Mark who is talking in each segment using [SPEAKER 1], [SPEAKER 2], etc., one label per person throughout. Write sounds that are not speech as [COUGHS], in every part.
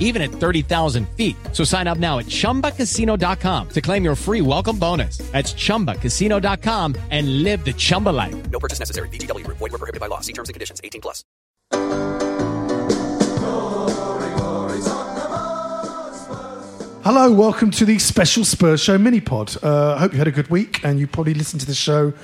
[SPEAKER 1] even at 30,000 feet. So sign up now at ChumbaCasino.com to claim your free welcome bonus. That's ChumbaCasino.com and live the Chumba life.
[SPEAKER 2] No purchase necessary. VGW Group. Void were prohibited by law. See terms and conditions. 18 plus.
[SPEAKER 3] Hello, welcome to the special Spurs Show mini pod. Uh, I hope you had a good week and you probably listened to the show.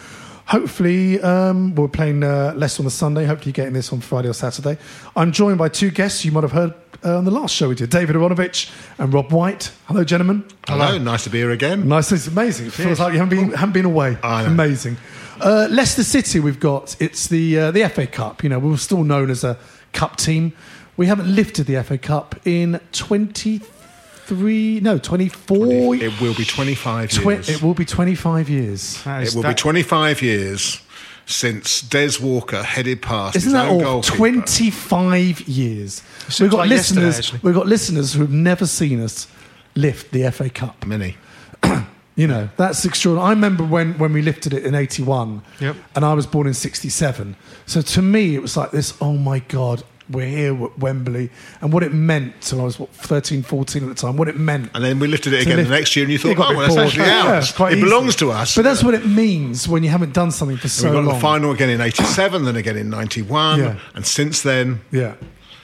[SPEAKER 3] Hopefully, um, we're playing uh, less on the Sunday. Hopefully, you're getting this on Friday or Saturday. I'm joined by two guests you might have heard uh, on the last show we did David Aaronovitch and Rob White. Hello, gentlemen.
[SPEAKER 4] Hello, nice to be here again.
[SPEAKER 3] Nice, it's amazing. It feels like you haven't been, haven't been away.
[SPEAKER 4] I know.
[SPEAKER 3] Amazing. Uh, Leicester City, we've got it's the uh, the FA Cup. You know, we're still known as a cup team. We haven't lifted the FA Cup in 23, no, 24.
[SPEAKER 4] It will be 25
[SPEAKER 3] Twe-
[SPEAKER 4] years.
[SPEAKER 3] it will be 25 years.
[SPEAKER 4] It will be 25 years since Des Walker headed past
[SPEAKER 3] Isn't
[SPEAKER 4] his
[SPEAKER 3] that
[SPEAKER 4] own
[SPEAKER 3] all?
[SPEAKER 4] goalkeeper.
[SPEAKER 3] 25 years. We've got
[SPEAKER 5] like
[SPEAKER 3] listeners. We've got listeners who've never seen us lift the FA Cup.
[SPEAKER 4] Many. [CLEARS THROAT]
[SPEAKER 3] You know, that's extraordinary. I remember when, when we lifted it in 81,
[SPEAKER 5] Yep.
[SPEAKER 3] and I was born in 67. So to me, it was like this oh my God, we're here at Wembley. And what it meant till I was, what, 13, 14 at the time, what it meant.
[SPEAKER 4] And then we lifted it again
[SPEAKER 3] lift-
[SPEAKER 4] the next year, and you thought, oh, well, that's actually
[SPEAKER 3] Yeah,
[SPEAKER 4] ours.
[SPEAKER 3] quite
[SPEAKER 4] it
[SPEAKER 3] easy.
[SPEAKER 4] belongs to us.
[SPEAKER 3] But that's what it means when you haven't done something for so
[SPEAKER 4] we got
[SPEAKER 3] long.
[SPEAKER 4] the final again in 87, then again in 91,
[SPEAKER 3] Yeah.
[SPEAKER 4] and since then,
[SPEAKER 3] Yeah.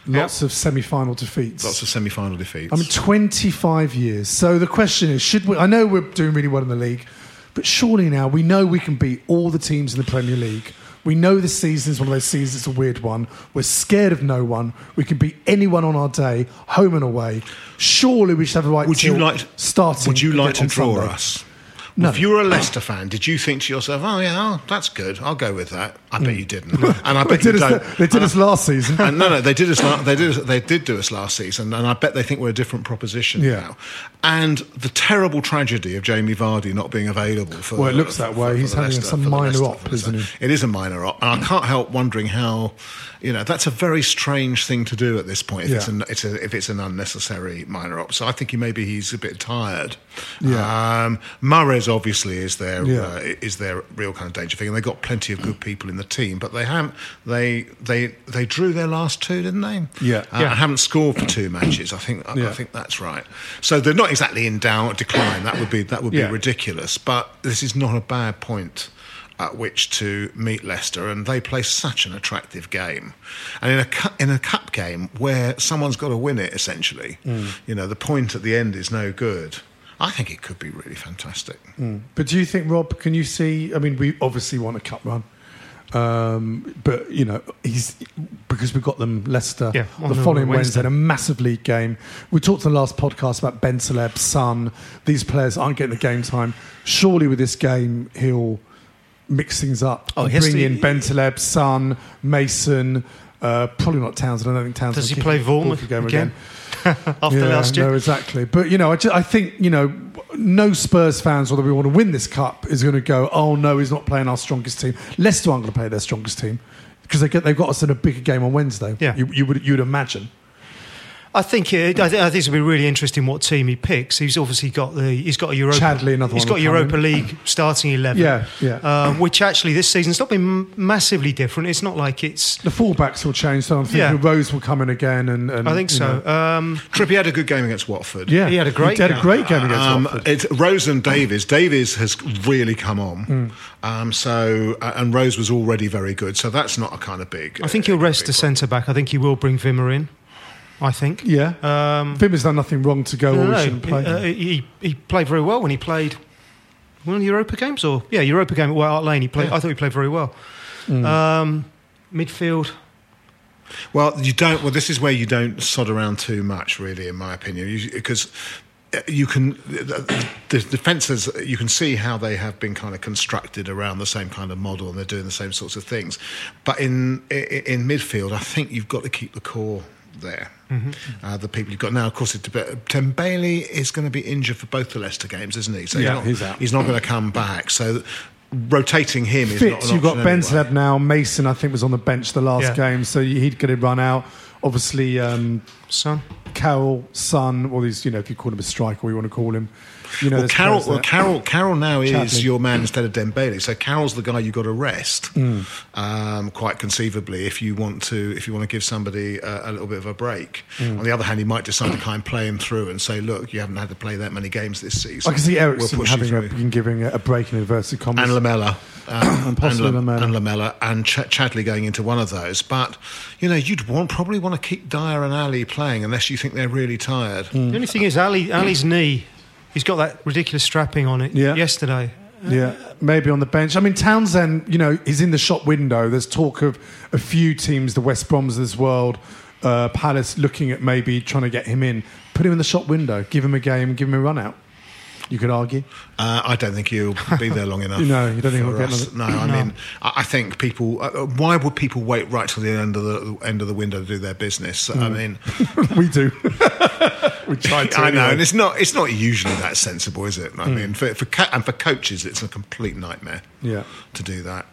[SPEAKER 3] Lots of semi final defeats.
[SPEAKER 4] lots of semi final defeats.
[SPEAKER 3] I mean, 25 years. So the question is, should we? I know we're doing really well in the league, but surely now we know we can beat all the teams in the Premier League. We know this season is one of those seasons, it's a weird one. We're scared of no one. We can beat anyone on our day, home and away. Surely we should have a right
[SPEAKER 4] would you like
[SPEAKER 3] starting
[SPEAKER 4] Would you like to draw
[SPEAKER 3] Sunday.
[SPEAKER 4] us?
[SPEAKER 3] No.
[SPEAKER 4] If you were a Leicester fan, did you think to yourself, "Oh yeah, oh, that's good. I'll go with that"? I
[SPEAKER 3] Mm.
[SPEAKER 4] bet you didn't, and I
[SPEAKER 3] They
[SPEAKER 4] bet you
[SPEAKER 3] did, us,
[SPEAKER 4] don't.
[SPEAKER 3] they did
[SPEAKER 4] And I-
[SPEAKER 3] us last season.
[SPEAKER 4] and no, no, they did us. la- They did. They did do us last season, and I bet they think we're a different proposition
[SPEAKER 3] Yeah.
[SPEAKER 4] now. And the terrible tragedy of Jamie Vardy not being available for.
[SPEAKER 3] Well, it looks that
[SPEAKER 4] for-
[SPEAKER 3] way.
[SPEAKER 4] for
[SPEAKER 3] He's having
[SPEAKER 4] Leicester-
[SPEAKER 3] some minor
[SPEAKER 4] Leicester-
[SPEAKER 3] op, isn't he?
[SPEAKER 4] It is a minor op, and I can't help wondering how. You know, that's a very strange thing to do at this point. If, it's,
[SPEAKER 3] Yeah.
[SPEAKER 4] an, it's a, if it's an unnecessary minor op, so I think he maybe he's a bit tired.
[SPEAKER 3] Yeah.
[SPEAKER 4] Um, Mahrez obviously is their
[SPEAKER 3] Yeah.
[SPEAKER 4] uh, is their real kind of danger thing, and they got plenty of good people in the team, but they haven't. They they they drew their last two, didn't they?
[SPEAKER 3] Yeah.
[SPEAKER 4] uh,
[SPEAKER 5] Yeah.
[SPEAKER 4] haven't scored for two matches. I think I,
[SPEAKER 3] Yeah.
[SPEAKER 4] I think that's right. So they're not exactly in down decline. That would be that would
[SPEAKER 5] Yeah.
[SPEAKER 4] be ridiculous. But this is not a bad point at which to meet Leicester, and they play such an attractive game. And in a cu- in a cup game where someone's got to win it, essentially,
[SPEAKER 3] Mm.
[SPEAKER 4] you know, the point at the end is no good. I think it could be really fantastic.
[SPEAKER 3] But do you think, Rob, can you see? I mean, we obviously want a cup run. Um, but you know, he's because we've got them Leicester
[SPEAKER 5] Yeah, on
[SPEAKER 3] the
[SPEAKER 5] the
[SPEAKER 3] following Wednesday,
[SPEAKER 5] Wednesday.
[SPEAKER 3] a massive league game. We talked in the last podcast about Bentaleb, Son. These players aren't getting the game time. Surely, with this game, he'll mix things up.
[SPEAKER 5] Oh,
[SPEAKER 3] and
[SPEAKER 5] he has
[SPEAKER 3] bring
[SPEAKER 5] to-
[SPEAKER 3] in Bentaleb, Son, Mason. Uh, probably not Townsend. I don't think Townsend.
[SPEAKER 5] Does he
[SPEAKER 3] will
[SPEAKER 5] play
[SPEAKER 3] kick a ball
[SPEAKER 5] Vaughan
[SPEAKER 3] for game
[SPEAKER 5] again? [LAUGHS] After
[SPEAKER 3] yeah,
[SPEAKER 5] last year?
[SPEAKER 3] No, exactly. But you know, I, ju- I think you know, no Spurs fans, whether we want to win this cup, is going to go. Oh no, he's not playing our strongest team. Leicester aren't going to play their strongest team because they get, they've got us in a bigger game on Wednesday.
[SPEAKER 5] Yeah.
[SPEAKER 3] you, you would you'd imagine.
[SPEAKER 5] I think it, I, think, I think it's going to be really interesting what team he picks. He's obviously got the he's got a Europa.
[SPEAKER 3] Chadli, another
[SPEAKER 5] He's
[SPEAKER 3] one
[SPEAKER 5] got Europa
[SPEAKER 3] come in.
[SPEAKER 5] League starting eleven.
[SPEAKER 3] Yeah, yeah.
[SPEAKER 5] Uh, which actually this season's not been massively different. It's not like it's.
[SPEAKER 3] The fullbacks will change, so I'm thinking
[SPEAKER 5] Yeah.
[SPEAKER 3] Rose will come in again. And, and
[SPEAKER 5] I think so.
[SPEAKER 3] know.
[SPEAKER 5] Um,
[SPEAKER 4] Trippier had a good game against Watford.
[SPEAKER 3] yeah,
[SPEAKER 5] he had a great
[SPEAKER 3] He had a
[SPEAKER 5] game.
[SPEAKER 3] great game against
[SPEAKER 4] Um,
[SPEAKER 3] Watford.
[SPEAKER 4] it's Rose and Davies. Davies has really come on.
[SPEAKER 3] Hmm.
[SPEAKER 4] Um, so uh, and Rose was already very good. So that's not a kind of big.
[SPEAKER 5] I think he'll
[SPEAKER 4] uh,
[SPEAKER 5] rest
[SPEAKER 4] big
[SPEAKER 5] the centre back. I think he will bring Wimmer in. I think.
[SPEAKER 3] Yeah.
[SPEAKER 5] Um,
[SPEAKER 3] Vim has done nothing wrong to go,
[SPEAKER 5] no,
[SPEAKER 3] or
[SPEAKER 5] no,
[SPEAKER 3] he shouldn't play.
[SPEAKER 5] uh, he he played very well when he played. One of the Europa games, or yeah, Europa game at White Hart Lane. He played. I thought he played very well.
[SPEAKER 3] Hmm.
[SPEAKER 5] Um, midfield.
[SPEAKER 4] Well, you don't. Well, this is where you don't sod around too much, really, in my opinion, because you can the, the defences. You can see how they have been kind of constructed around the same kind of model, and they're doing the same sorts of things. But in in, in midfield, I think you've got to keep the core there. Uh, the people you've got now, of course, it's, Dembele is going to be injured for both the Leicester games, isn't he? So
[SPEAKER 3] Yeah,
[SPEAKER 4] not,
[SPEAKER 3] he's out.
[SPEAKER 4] He's not going to come back. So rotating him is not an
[SPEAKER 3] you've got
[SPEAKER 4] option anyway.
[SPEAKER 3] Bentaleb now. Mason, I think, was on the bench the last
[SPEAKER 5] Yeah.
[SPEAKER 3] game, so he'd get him run out. Obviously, um,
[SPEAKER 5] Son.
[SPEAKER 3] Carroll, Son, or these, you know, if you call him a striker, or you want to call him. You know,
[SPEAKER 4] Well, Carroll, well. Carroll, Carroll now is your man instead of Dembele. So Carroll's the guy you've got to rest,
[SPEAKER 3] Hmm.
[SPEAKER 4] um, quite conceivably, if you want to if you want to give somebody a, a little bit of a break.
[SPEAKER 3] Hmm.
[SPEAKER 4] On the other hand, you might decide to kind of play him through and say, look, you haven't had to play that many games this season.
[SPEAKER 3] I can see Eriksen
[SPEAKER 4] We'll
[SPEAKER 3] having a, been giving a, a break in inverted commas.
[SPEAKER 4] and Lamela. [COUGHS] Um,
[SPEAKER 3] And possibly
[SPEAKER 4] La-
[SPEAKER 3] Lamela.
[SPEAKER 4] and Lamela and Ch- Chadli going into one of those, but you know you'd want probably want to keep Dier and Alli playing unless you think they're really tired.
[SPEAKER 3] Hmm.
[SPEAKER 5] The only thing is, Alli, Alli's knee. He's got that ridiculous strapping on it.
[SPEAKER 3] Yeah.
[SPEAKER 5] Yesterday.
[SPEAKER 3] Yeah, maybe on the bench. I mean, Townsend, you know, is in the shop window. There's talk of a few teams, the West Broms of this world, uh, Palace, looking at maybe trying to get him in. Put him in the shop window, give him a game, give him a run out. You could argue.
[SPEAKER 4] Uh, I don't think he'll be there long enough. [LAUGHS]
[SPEAKER 3] No, you don't think he'll get another-
[SPEAKER 4] No, I mean, I think people. Uh, uh, why would people wait right till the end of the end of the window to do their business?
[SPEAKER 3] Hmm.
[SPEAKER 4] I mean, [LAUGHS]
[SPEAKER 3] we do. [LAUGHS] we try to.
[SPEAKER 4] I know, and it's not. It's not usually that sensible, is it? I
[SPEAKER 3] Hmm.
[SPEAKER 4] mean, for, for co- and for coaches, it's a complete nightmare.
[SPEAKER 3] Yeah.
[SPEAKER 4] to do that.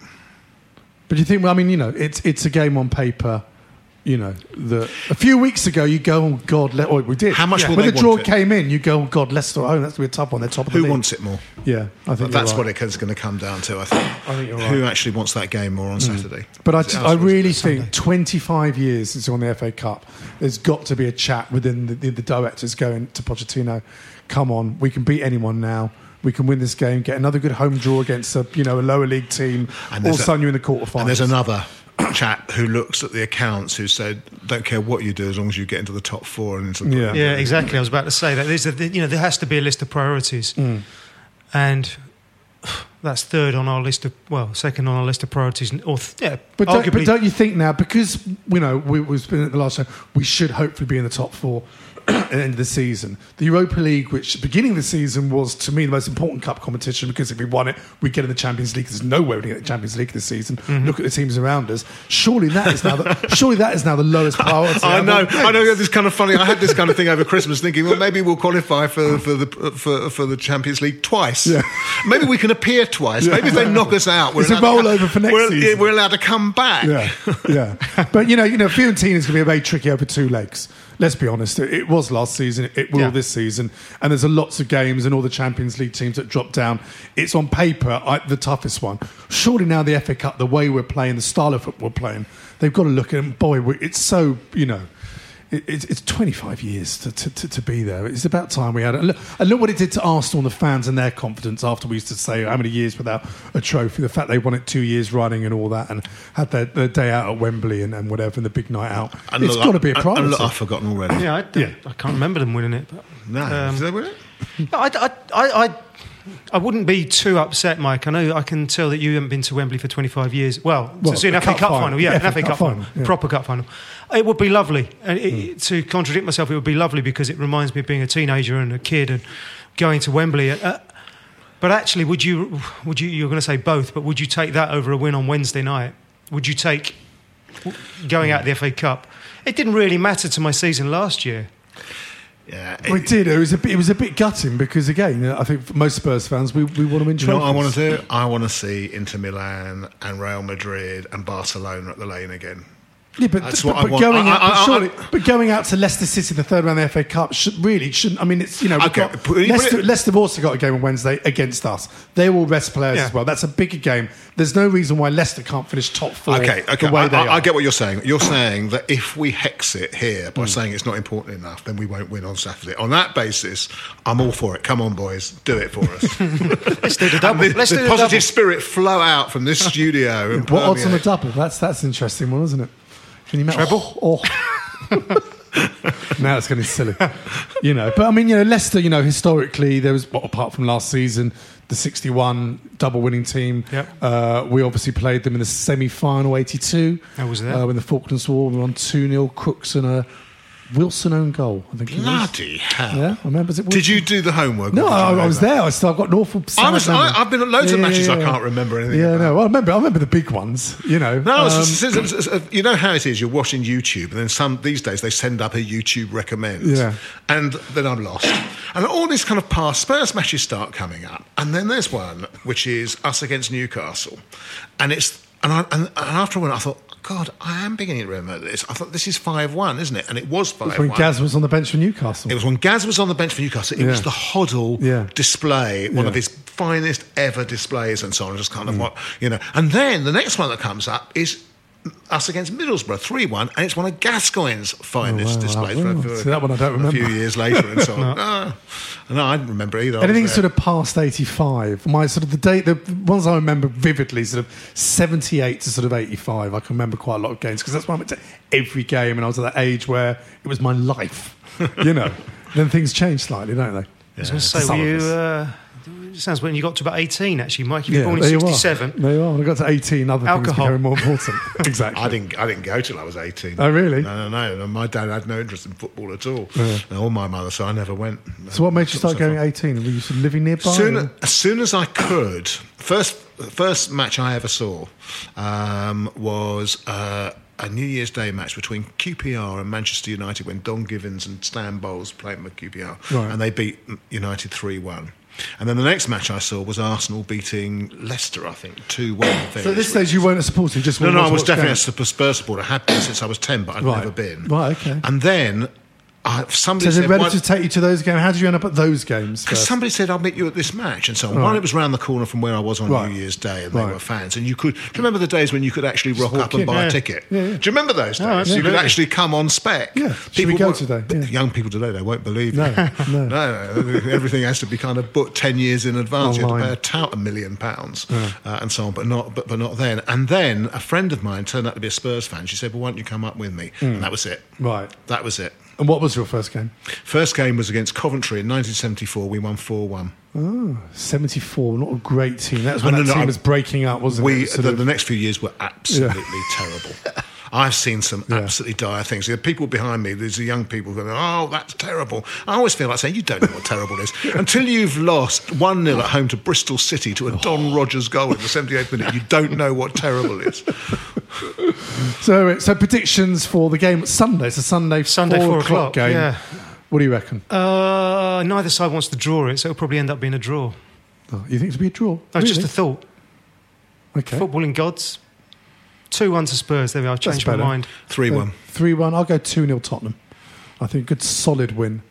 [SPEAKER 3] But you think, well, I mean, you know, it's it's a game on paper. You know, the a few weeks ago, you go, oh God, Le- oh, we did.
[SPEAKER 4] How much will
[SPEAKER 3] when the draw came in, you go, oh God, Leicester, oh, that's gonna be a tough one. They're top of the
[SPEAKER 4] Who
[SPEAKER 3] league.
[SPEAKER 4] wants it more?
[SPEAKER 3] Yeah, I think
[SPEAKER 4] That's
[SPEAKER 3] you're
[SPEAKER 4] what it's going to come down to. I think.
[SPEAKER 3] I think you're
[SPEAKER 4] Who
[SPEAKER 3] right. Hmm.
[SPEAKER 4] actually wants that game more on Saturday?
[SPEAKER 3] But I,
[SPEAKER 4] Is it
[SPEAKER 3] I
[SPEAKER 4] us or
[SPEAKER 3] really
[SPEAKER 4] Sunday?
[SPEAKER 3] think 25 years since we won the FA Cup, there's got to be a chat within the, the, the directors going to Pochettino. Come on, we can beat anyone now. We can win this game, get another good home draw against a you know a lower league team.
[SPEAKER 4] And
[SPEAKER 3] all of a
[SPEAKER 4] a-
[SPEAKER 3] sudden you're in the quarterfinals.
[SPEAKER 4] And there's another chap who looks at the accounts who said, "Don't care what you do as long as you get into the top four and into the
[SPEAKER 3] Yeah.
[SPEAKER 5] Yeah, exactly. I was about to say that. There's a, you know, there has to be a list of priorities,
[SPEAKER 3] Hmm.
[SPEAKER 5] and that's third on our list of well, second on our list of priorities, or th- yeah,
[SPEAKER 3] But don't, but don't you think now, because you know we, we've been at the last time, we should hopefully be in the top four [CLEARS THROAT] at the end of the season. The Europa League, which beginning of the season was to me the most important cup competition because if we won it, we'd get in the Champions League. There's no way we'd get the Champions League this season.
[SPEAKER 5] Mm-hmm.
[SPEAKER 3] Look at the teams around us. Surely that is now the, [LAUGHS] surely that is now the lowest priority.
[SPEAKER 4] I know, I know.
[SPEAKER 3] things.
[SPEAKER 4] It's kind of funny. I had this kind of thing over Christmas, thinking, well, maybe we'll qualify for, for the for, for the Champions League twice.
[SPEAKER 3] Yeah.
[SPEAKER 4] Maybe we can appear twice. Maybe if they knock us out, we're
[SPEAKER 3] It's a
[SPEAKER 4] to
[SPEAKER 3] rollover for next
[SPEAKER 4] we're,
[SPEAKER 3] season.
[SPEAKER 4] We're allowed to come back.
[SPEAKER 3] Yeah, yeah. But you know, you know, Fiorentina is going to be a very tricky over two legs. Let's be honest. It, it was last season. It will
[SPEAKER 5] Yeah.
[SPEAKER 3] this season. And there's a lots of games and all the Champions League teams that drop down. It's on paper I, the toughest one. Surely now the FA Cup, the way we're playing, the style of football we're playing, they've got to look at it. Boy, it's so you know. It- It's, it's 25 years to, to, to, to be there. It's about time we had it. And look, and look what it did to Arsenal and the fans and their confidence after we used to say how many years without a trophy. The fact they won it two years running and all that and had their, their day out at Wembley and, and whatever and the big night out.
[SPEAKER 4] And
[SPEAKER 3] it's
[SPEAKER 4] look,
[SPEAKER 3] got to be a
[SPEAKER 4] and-
[SPEAKER 3] priority.
[SPEAKER 4] And look, I've forgotten already.
[SPEAKER 5] yeah, I,
[SPEAKER 3] Yeah.
[SPEAKER 5] I can't remember them winning it. But,
[SPEAKER 4] No,
[SPEAKER 5] Um,
[SPEAKER 4] Did they win it?
[SPEAKER 5] I, I, I, I, I wouldn't be too upset, Mike. I know I can tell that you haven't been to Wembley for 25 years. Well,
[SPEAKER 3] Well,
[SPEAKER 5] to see an FA
[SPEAKER 3] cup
[SPEAKER 5] Cup,
[SPEAKER 3] final.
[SPEAKER 5] Yeah, an FA Cup, final,
[SPEAKER 3] yeah.
[SPEAKER 5] proper cup final. It would be lovely. And it, to contradict myself, it would be lovely because it reminds me of being a teenager and a kid and going to Wembley. Uh, but actually, would you? Would you? You're going to say both, but would you take that over a win on Wednesday night? Would you take going out the FA Cup? It didn't really matter to my season last year.
[SPEAKER 4] Yeah.
[SPEAKER 3] We did. It was a bit, it was a bit gutting because again, I think for most Spurs fans, we, we want to win
[SPEAKER 4] Do you know what I want to do? I want to see Inter Milan and Real Madrid and Barcelona at the lane again.
[SPEAKER 3] Yeah, but,
[SPEAKER 4] That's
[SPEAKER 3] but,
[SPEAKER 4] what I
[SPEAKER 3] but
[SPEAKER 4] want.
[SPEAKER 3] going
[SPEAKER 4] I-
[SPEAKER 3] out,
[SPEAKER 4] I-
[SPEAKER 3] but
[SPEAKER 4] I-
[SPEAKER 3] surely,
[SPEAKER 4] I-
[SPEAKER 3] but going out to Leicester City, in the third round of the FA Cup, should, really shouldn't. I mean, it's you know, we've
[SPEAKER 4] Okay,
[SPEAKER 3] got,
[SPEAKER 4] put- put
[SPEAKER 3] Leicester,
[SPEAKER 4] it-
[SPEAKER 3] Leicester have also got a game on Wednesday against us. They will rest players
[SPEAKER 5] Yeah.
[SPEAKER 3] as well. That's a bigger game. There's no reason why Leicester can't finish top four.
[SPEAKER 4] Okay, okay.
[SPEAKER 3] The way
[SPEAKER 4] I,
[SPEAKER 3] they
[SPEAKER 4] I,
[SPEAKER 3] are.
[SPEAKER 4] I get what you're saying. You're saying that if we hex it here by saying it's not important enough, then we won't win on Saturday. On that basis, I'm all for it. Come on, boys, do it for us. [LAUGHS]
[SPEAKER 5] Let's do the double.
[SPEAKER 4] The,
[SPEAKER 5] Let's
[SPEAKER 4] the
[SPEAKER 5] do the
[SPEAKER 4] positive
[SPEAKER 5] double.
[SPEAKER 4] spirit flow out from this studio. and
[SPEAKER 3] What odds on the
[SPEAKER 4] permeate.
[SPEAKER 3] double? That's that's an interesting one, isn't it? Can you imagine?
[SPEAKER 5] Treble?
[SPEAKER 3] Oh, [LAUGHS] now it's getting silly, you know. But I mean, you know, Leicester. You know, historically, there was well, apart from last season, the '61 double-winning team.
[SPEAKER 5] Yep.
[SPEAKER 3] Uh, we obviously played them in the semi-final '82.
[SPEAKER 5] I was there.
[SPEAKER 3] uh, when the Falklands War. We were on two 0 Crooks and a Wilson own goal. I think it was.
[SPEAKER 4] Bloody hell!
[SPEAKER 3] Yeah, I remember.
[SPEAKER 4] Did you do the homework?
[SPEAKER 3] No, I, I was there. I still I've got an awful.
[SPEAKER 4] I was, I, I've been at loads of matches I can't remember anything
[SPEAKER 3] Yeah,
[SPEAKER 4] about.
[SPEAKER 3] no. Well, I remember. I remember the big ones. You know.
[SPEAKER 4] No,
[SPEAKER 3] Um,
[SPEAKER 4] it's- it's- it's- it's- you know how it is. You're watching YouTube, and then some these days they send up a YouTube recommend,
[SPEAKER 3] Yeah.
[SPEAKER 4] and then I'm lost. And all these kind of past Spurs matches start coming up, and then there's one which is us against Newcastle, and it's and I and, and after a while I thought. God, I am beginning to remember this. I thought this is five one, isn't it? And it was five
[SPEAKER 3] when
[SPEAKER 4] one.
[SPEAKER 3] Gaz was on the bench for Newcastle.
[SPEAKER 4] It was when Gaz was on the bench for Newcastle. It was the Hoddle
[SPEAKER 3] Yeah.
[SPEAKER 4] display, one
[SPEAKER 3] Yeah.
[SPEAKER 4] of his finest ever displays, and so on. Just kind
[SPEAKER 3] Mm.
[SPEAKER 4] of what you know. And then the next one that comes up is us against Middlesbrough, three one, and it's one of Gascoigne's finest
[SPEAKER 3] Oh, wow.
[SPEAKER 4] displays. For, for
[SPEAKER 3] that one I don't remember.
[SPEAKER 4] A few years later, and so [LAUGHS] on. no. Ah, no, I didn't remember either.
[SPEAKER 3] Anything sort of past 85. My sort of the date, the ones I remember vividly, sort of 78 to sort of 85. I can remember quite a lot of games because that's when I went to every game and I was at that age where it was my life, you know. [LAUGHS] then things change slightly, don't they?
[SPEAKER 5] I was going to say, were
[SPEAKER 3] of
[SPEAKER 5] you?
[SPEAKER 3] Us.
[SPEAKER 5] It sounds when you got to about eighteen. Actually, Mike, you were born in
[SPEAKER 3] there you
[SPEAKER 5] '67.
[SPEAKER 3] There you are. When I got to 18, other
[SPEAKER 5] Alcohol.
[SPEAKER 3] things became more important. [LAUGHS] exactly.
[SPEAKER 4] I didn't. I didn't go till I was eighteen.
[SPEAKER 3] Oh, really?
[SPEAKER 4] No, no, no. My dad had no interest in football at all, or my mother, so I never went.
[SPEAKER 3] So what made you start going
[SPEAKER 4] far.
[SPEAKER 3] at 18? Were you living nearby?
[SPEAKER 4] Soon,
[SPEAKER 3] or-
[SPEAKER 4] as soon as I could, first first match I ever saw um, was uh, a New Year's Day match between QPR and Manchester United when Don Givens and Stan Bowles played with QPR,
[SPEAKER 3] Right.
[SPEAKER 4] and they beat United three one. And then the next match I saw was Arsenal beating Leicester, I think, 2 1.
[SPEAKER 3] So at this stage, you weren't a supporter, you just
[SPEAKER 4] No, no, I was definitely a Spurs supporter. I had been since I was 10, but I'd
[SPEAKER 3] Right.
[SPEAKER 4] never been.
[SPEAKER 3] Right, okay.
[SPEAKER 4] And then I, somebody
[SPEAKER 3] So did
[SPEAKER 4] said, "Why-
[SPEAKER 3] relatives take you to those games? How did you end up at those games?
[SPEAKER 4] because somebody said, I'll meet you at this match. And so on.
[SPEAKER 3] Right.
[SPEAKER 4] One, it was round the corner from where I was on
[SPEAKER 3] Right.
[SPEAKER 4] New Year's Day, and they were fans. And you could, do you remember the days when you could actually rock up and buy
[SPEAKER 5] Yeah.
[SPEAKER 4] a ticket?
[SPEAKER 3] Yeah, yeah.
[SPEAKER 4] Do you remember those days?
[SPEAKER 5] Oh,
[SPEAKER 4] you could actually come on spec.
[SPEAKER 3] Yeah. Should we go today?
[SPEAKER 4] Young people today, they won't believe
[SPEAKER 3] No,
[SPEAKER 4] you.
[SPEAKER 3] no.
[SPEAKER 4] no, [LAUGHS] no. Everything has to be kind of booked 10 years in advance. You have to pay a tout a million pounds uh, and so on, but not, but, but not then. And then a friend of mine turned out to be a Spurs fan. She said, Well, why don't you come up with me? And that was it.
[SPEAKER 3] Right.
[SPEAKER 4] That was it.
[SPEAKER 3] And what was your first game?
[SPEAKER 4] First game was against Coventry in 1974. We won 4 1.
[SPEAKER 3] 74, not a great team. That was when
[SPEAKER 4] Oh, no,
[SPEAKER 3] that
[SPEAKER 4] no,
[SPEAKER 3] team
[SPEAKER 4] I-
[SPEAKER 3] was breaking up, wasn't
[SPEAKER 4] We,
[SPEAKER 3] it?
[SPEAKER 4] The,
[SPEAKER 3] of-
[SPEAKER 4] the next few years were absolutely terrible. [LAUGHS] I've seen some
[SPEAKER 3] Yeah.
[SPEAKER 4] absolutely dire things. There are people behind me, there's the young people going, oh, that's terrible. I always feel like saying, you don't know what terrible is. [LAUGHS] Until you've lost 1 0 at home to Bristol City to a Don Rogers goal in the 78th minute, you don't know what terrible is. [LAUGHS]
[SPEAKER 3] so, so predictions for the game Sunday. It's a Sunday,
[SPEAKER 5] Sunday,
[SPEAKER 3] four,
[SPEAKER 5] four
[SPEAKER 3] o'clock,
[SPEAKER 5] o'clock,
[SPEAKER 3] game.
[SPEAKER 5] yeah.
[SPEAKER 3] What do you reckon?
[SPEAKER 5] Uh, neither side wants to draw it, so it'll probably end up being a draw.
[SPEAKER 3] Oh, you think it'll be a draw?
[SPEAKER 5] That's just
[SPEAKER 3] Really?
[SPEAKER 5] a thought.
[SPEAKER 3] okay.
[SPEAKER 5] Footballing gods. 2 1 to Spurs. There we are. I
[SPEAKER 3] That's
[SPEAKER 5] changed my mind.
[SPEAKER 4] 3 1.
[SPEAKER 3] Three one. I'll go two 0 Tottenham. I think a good solid win,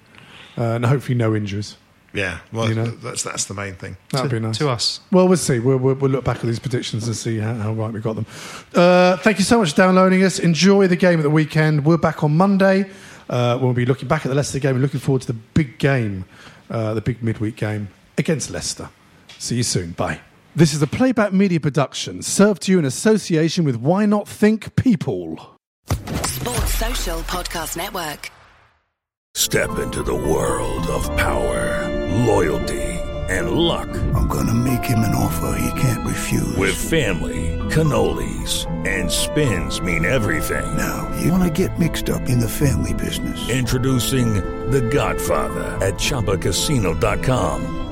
[SPEAKER 3] uh, and hopefully no injuries.
[SPEAKER 4] Yeah, well,
[SPEAKER 3] You know?
[SPEAKER 4] that's, that's the main thing.
[SPEAKER 3] That'd
[SPEAKER 5] to,
[SPEAKER 3] be nice.
[SPEAKER 5] To us.
[SPEAKER 3] Well, we'll see. We'll, we'll, we'll look back at these predictions and see how, how right we got them. Uh, thank you so much for downloading us. Enjoy the game at the weekend. We're back on Monday. Uh, we'll be looking back at the Leicester game and looking forward to the big game, uh, the big midweek game against Leicester. See you soon. Bye. This is a Playback Media production served to you in association with Why Not Think People.
[SPEAKER 6] Sports Social Podcast Network.
[SPEAKER 7] Step into the world of power, loyalty, and luck.
[SPEAKER 8] I'm gonna make him an offer he can't refuse.
[SPEAKER 7] With family, cannolis, and spins mean everything.
[SPEAKER 8] now, you wanna get mixed up in the family business.
[SPEAKER 7] Introducing The Godfather at ChumbaCasino.com.